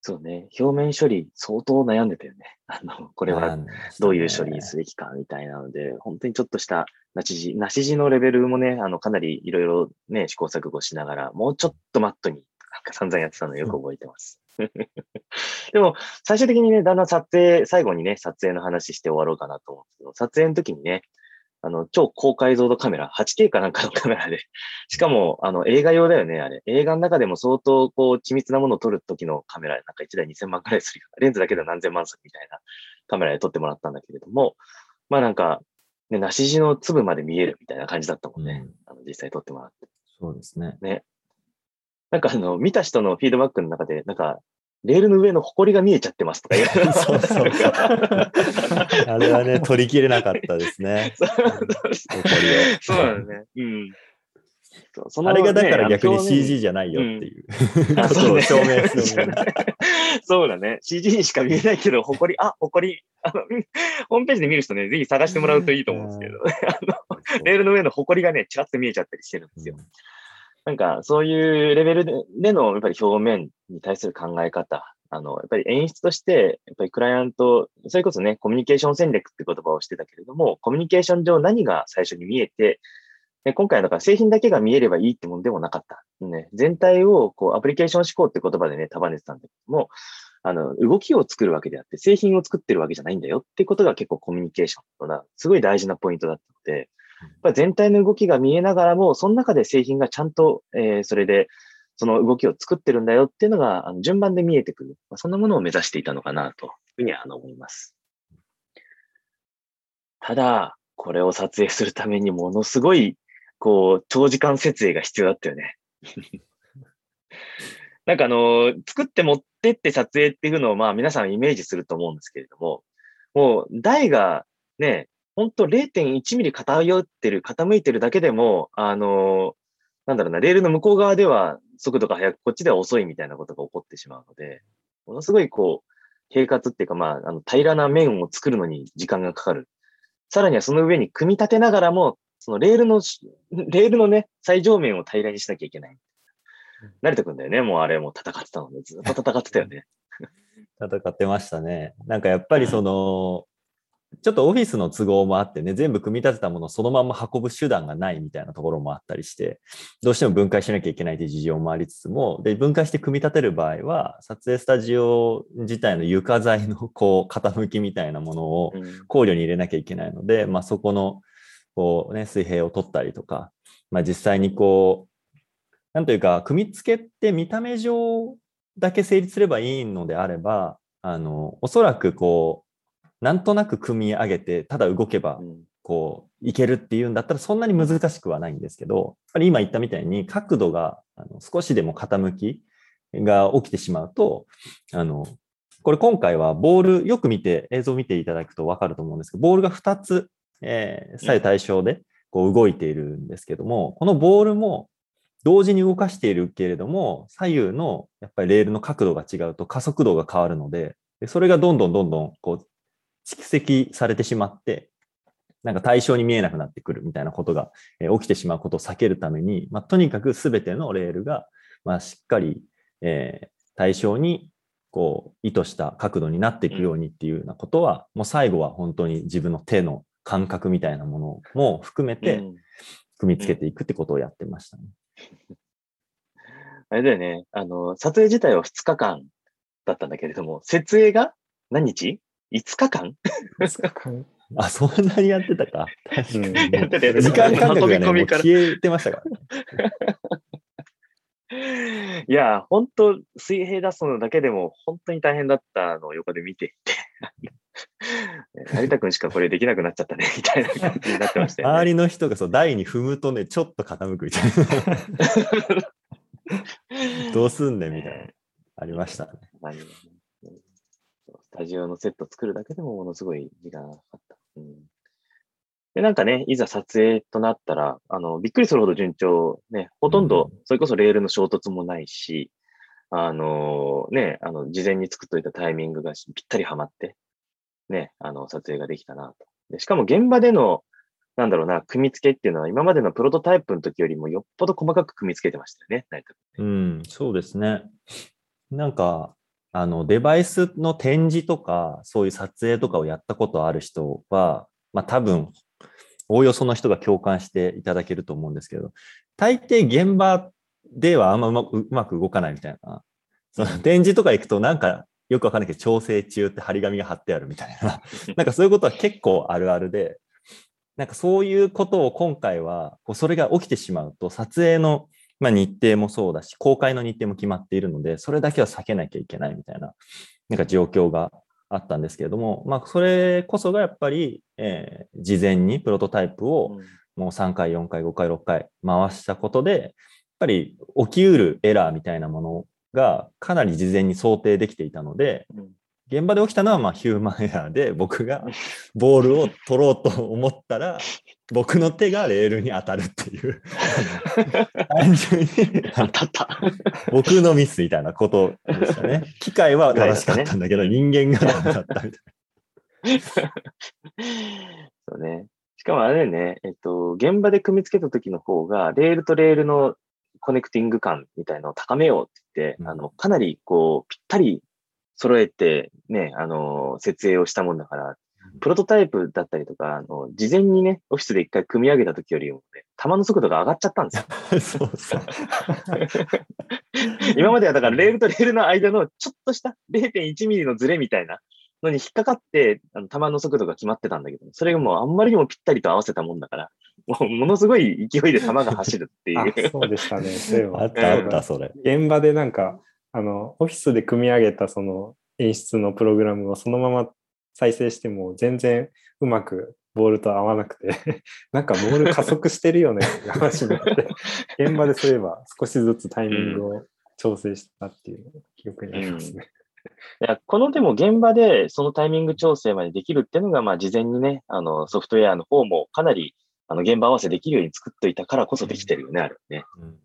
そうね。表面処理相当悩んでたよね。[laughs] あの、これはどういう処理すべきかみたいなので、本当にちょっとしたなし地、なし地のレベルもね、あの、かなりいろいろね、試行錯誤しながら、もうちょっとマットに、なんか散々やってたのよく覚えてます。[laughs] でも、最終的にね、だんだん撮影、最後にね、撮影の話して終わろうかなと思うんですけど、撮影の時にね、あの、超高解像度カメラ、8K かなんかのカメラで、しかも、あの、映画用だよね、あれ。映画の中でも相当、こう、緻密なものを撮る時のカメラ、なんか1台2000万くらいするレンズだけで何千万するみたいなカメラで撮ってもらったんだけれども、まあなんか、ね、梨地の粒まで見えるみたいな感じだったもんね。うん、あの実際撮ってもらって。そうですね。ね。なんかあの、見た人のフィードバックの中で、なんか、レールの上の埃が見えちゃってますとか言われ [laughs] そうそう。あれはね、取りきれなかったですね。そうだね。うん。そのあれがだから逆に CG じゃないよっていう、うん、あそう、ね、証明する、そうだね。CG にしか見えないけど、誇り、あ、誇り、あの、ホームページで見る人ね、ぜひ探してもらうといいと思うんですけど、あの、レールの上の誇りがね、ちらっと見えちゃったりしてるんですよ。うんなんか、そういうレベルでの、やっぱり表面に対する考え方、あの、やっぱり演出として、やっぱりクライアント、それこそね、コミュニケーション戦略って言葉をしてたけれども、コミュニケーション上何が最初に見えて、で今回だから製品だけが見えればいいってもんでもなかった。ね、全体をこうアプリケーション思考って言葉でね、束ねてたんだけども、あの、動きを作るわけであって、製品を作ってるわけじゃないんだよってことが結構コミュニケーションのなすごい大事なポイントだったので、ぱ全体の動きが見えながらも、その中で製品がちゃんと、えー、それで、その動きを作ってるんだよっていうのが、あの順番で見えてくる。まあ、そんなものを目指していたのかなというふうには思います。ただ、これを撮影するためにものすごい、こう、長時間設営が必要だったよね。[laughs] なんかあの、作って持ってって撮影っていうのをまあ皆さんイメージすると思うんですけれども、もう台がね、ほんと0.1ミリ偏ってる、傾いてるだけでも、あの、なんだろうな、レールの向こう側では速度が速く、こっちでは遅いみたいなことが起こってしまうので、ものすごいこう、平滑っていうか、まあ、あの平らな面を作るのに時間がかかる。さらにはその上に組み立てながらも、そのレールの、レールのね、最上面を平らにしなきゃいけない。慣れてくんだよね。もうあれも戦ってたので、ずっと戦ってたよね。[laughs] 戦ってましたね。なんかやっぱりその、ちょっとオフィスの都合もあってね、全部組み立てたものをそのまま運ぶ手段がないみたいなところもあったりして、どうしても分解しなきゃいけないという事情もありつつも、で、分解して組み立てる場合は、撮影スタジオ自体の床材のこう、傾きみたいなものを考慮に入れなきゃいけないので、うん、まあそこの、こうね、水平を取ったりとか、まあ実際にこう、なんというか、組み付けって見た目上だけ成立すればいいのであれば、あの、おそらくこう、なんとなく組み上げて、ただ動けば、こう、いけるっていうんだったら、そんなに難しくはないんですけど、やっぱり今言ったみたいに、角度があの少しでも傾きが起きてしまうと、あの、これ今回はボール、よく見て、映像を見ていただくとわかると思うんですけど、ボールが2つ、えー、左右対称でこう動いているんですけども、このボールも同時に動かしているけれども、左右のやっぱりレールの角度が違うと加速度が変わるので、それがどんどんどんどんこう蓄積されてしまって、なんか対象に見えなくなってくるみたいなことが、え起きてしまうことを避けるために、まあ、とにかく全てのレールが、まあ、しっかり、えー、対象にこう意図した角度になっていくようにっていうようなことは、もう最後は本当に自分の手の感覚みたいなものも含めて組み付けていくってことをやってましたね。あれだよね。あの、撮影自体は2日間だったんだけれども、設営が何日？5日間 ?5 日間？あ、そんなにやってたか。確かに。やってた時間感覚がね、もう消えてましたから。いや、本当水平出すのだけでも本当に大変だったのを横で見ていて、[laughs] 成田君しかこれできなくなっちゃったね、[laughs] みたいな感じになってましたよ、ね、周りの人がそう台に踏むとね、ちょっと傾くみたいな。[laughs] どうすんねんみたいな。ありましたね。スタジオのセット作るだけでもものすごい時間がかかった。うん、で、なんかね、いざ撮影となったら、あの、びっくりするほど順調、ね、ほとんど、それこそレールの衝突もないし、あのね、あの、事前に作っといたタイミングがぴったりはまって、ね、あの、撮影ができたなと。でしかも現場での、なんだろうな、組み付けっていうのは今までのプロトタイプの時よりもよっぽど細かく組み付けてましたよね、うん、そうですね。なんか、あの、デバイスの展示とか、そういう撮影とかをやったことある人は、まあ多分、おおよその人が共感していただけると思うんですけど、大抵現場ではあんまうまうまく動かないみたいな。その展示とか行くとなんかよくわかんないけど、調整中って張り紙が貼ってあるみたいな。なんかそういうことは結構あるあるで、なんかそういうことを今回は、こうそれが起きてしまうと、撮影のまあ、日程もそうだし、公開の日程も決まっているので、それだけは避けなきゃいけないみたいな、なんか状況があったんですけれども、まあ、それこそがやっぱり、えー、事前にプロトタイプをもう3回、4回、5回、6回回したことで、やっぱり起きうるエラーみたいなものがかなり事前に想定できていたので、現場で起きたのはまあヒューマンエラーで、僕がボールを取ろうと思ったら、[laughs] 僕の手がレールに当たるっていう、[laughs] 単純に当たった僕のミスみたいなことでしたね。機械は正しかったんだけど、人間がだったみたいな。[laughs] そうね。しかもあれね、えっと、現場で組み付けた時の方が、レールとレールのコネクティング感みたいのを高めようって言って、うん、あの、かなりこう、ぴったり揃えて、ね、あの、設営をしたもんだから、プロトタイプだったりとか、あの、事前にね、オフィスで一回組み上げた時よりもね、弾の速度が上がっちゃったんですよ。[laughs] そうそう。[laughs] 今まではだからレールとレールの間のちょっとした0.1ミリのズレみたいなのに引っかかって、あの弾の速度が決まってたんだけど、それがもうあんまりにもぴったりと合わせたもんだから、もうものすごい勢いで弾が走るっていう。そうでしたね。そういえば。あったあった、それ。現場でなんか、あの、オフィスで組み上げたその演出のプログラムをそのまま再生しても全然うまくボールと合わなくて、[laughs] なんかボール加速してるよねって [laughs] 話になって、現場でそういえば少しずつタイミングを調整したっていう記憶にありますね。いや、このでも現場でそのタイミング調整までできるっていうのが、まあ事前にね、あのソフトウェアの方もかなりあの現場合わせできるように作っといたからこそできてるよね、あれね。うん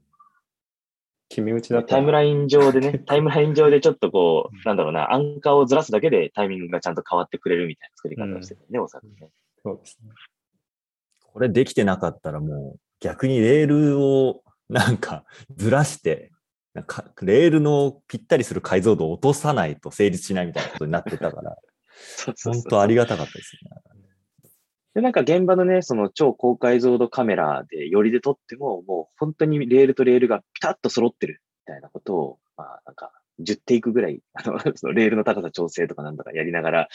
決め打ちだったタイムライン上でね、[laughs] タイムライン上でちょっとこう、なんだろうな、アンカーをずらすだけでタイミングがちゃんと変わってくれるみたいな作り方をしてるね、おそらくね。そうですね。これできてなかったらもう逆にレールをなんか [laughs] ずらして、なんかレールのぴったりする解像度を落とさないと成立しないみたいなことになってたから、[laughs] 本当ありがたかったですね。で、なんか現場のね、その超高解像度カメラで寄りで撮っても、もう本当にレールとレールがピタッと揃ってるみたいなことを、まあなんか10テイクぐらい、あの、[laughs] そのレールの高さ調整とかなんとかやりながら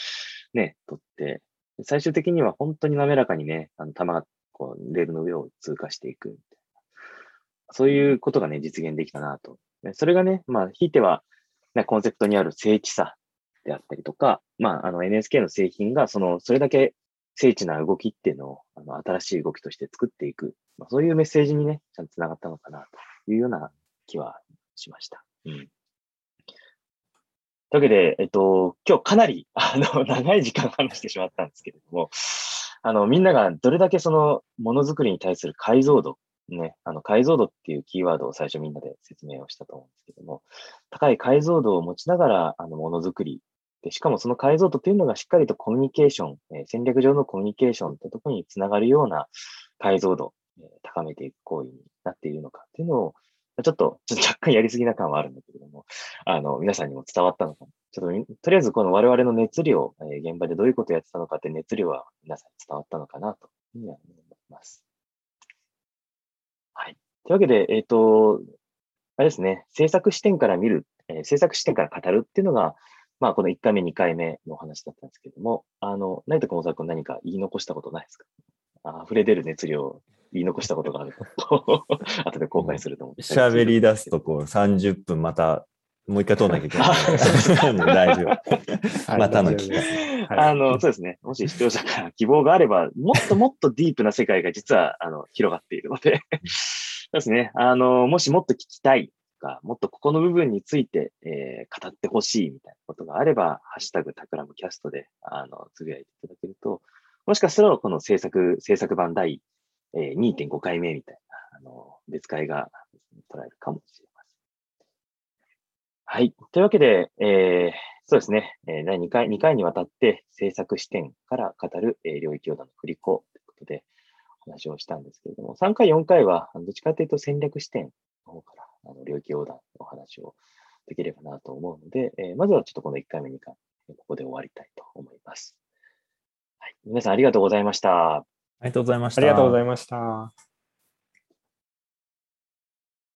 ね、撮って、最終的には本当に滑らかにね、あの、球がこう、レールの上を通過していくみたいな。そういうことがね、実現できたなと。それがね、まあ、ひいては、ね、コンセプトにある精緻さであったりとか、まあ、あの NSK の製品が、その、それだけ精緻な動きっていうのを、あの、新しい動きとして作っていく。まあ、そういうメッセージにね、ちゃんと繋がったのかな、というような気はしました。うん。というわけで、えっと、今日かなり、[laughs] あの、長い時間話してしまったんですけれども、あの、みんながどれだけその、ものづくりに対する解像度、ね、あの、解像度っていうキーワードを最初みんなで説明をしたと思うんですけども、高い解像度を持ちながら、あの、ものづくりで、しかもその解像度というのがしっかりとコミュニケーション、えー戦略上のコミュニケーションってところにつながるような解像度、えー高めていく行為になっているのかっていうのを、ちょっと、ちょっと若干やりすぎな感はあるんだけれども、あの、皆さんにも伝わったのかな。ちょっと、とりあえずこの我々の熱量、えー現場でどういうことをやってたのかって熱量は皆さんに伝わったのかなというふうには思います。はい。というわけで、えっ、と、あれですね、制作視点から見る、えー制作視点から語るっていうのが、まあ、この1回目、2回目のお話だったんですけれども、あの、成田君、小沢君何か言い残したことないですか？あ溢れ出る熱量、言い残したことがあると、[laughs] 後で公開すると思って。喋り出すとこう30分またもう一回通んなきゃいけない。[laughs] 大丈夫。[laughs] はい。またの機会あの、そうですね。もし視聴者から希望があれば、もっともっとディープな世界が実は、あの、広がっているので、そうですね。あの、もしもっと聞きたい。とか、もっとここの部分について、えー語ってほしいみたいなことがあれば、ハッシュタグタクラムキャストで、あの、つぶやいていただけると、もしかしたらこの制作、制作版第、えー2.5回目みたいな、あの、別会が捉えるかもしれません。はい。というわけで、えーそうですね。えー第2回、2回にわたって制作視点から語る、えー領域横断の振り子ということでお話をしたんですけれども、3回、4回は、どっちかというと戦略視点の方からあの領域横断のお話をできればなと思うので、えーまずはちょっとこの1回目、2回、ここで終わりたいと思います。はい。皆さんありがとうございました。ありがとうございました。ありがとうございました。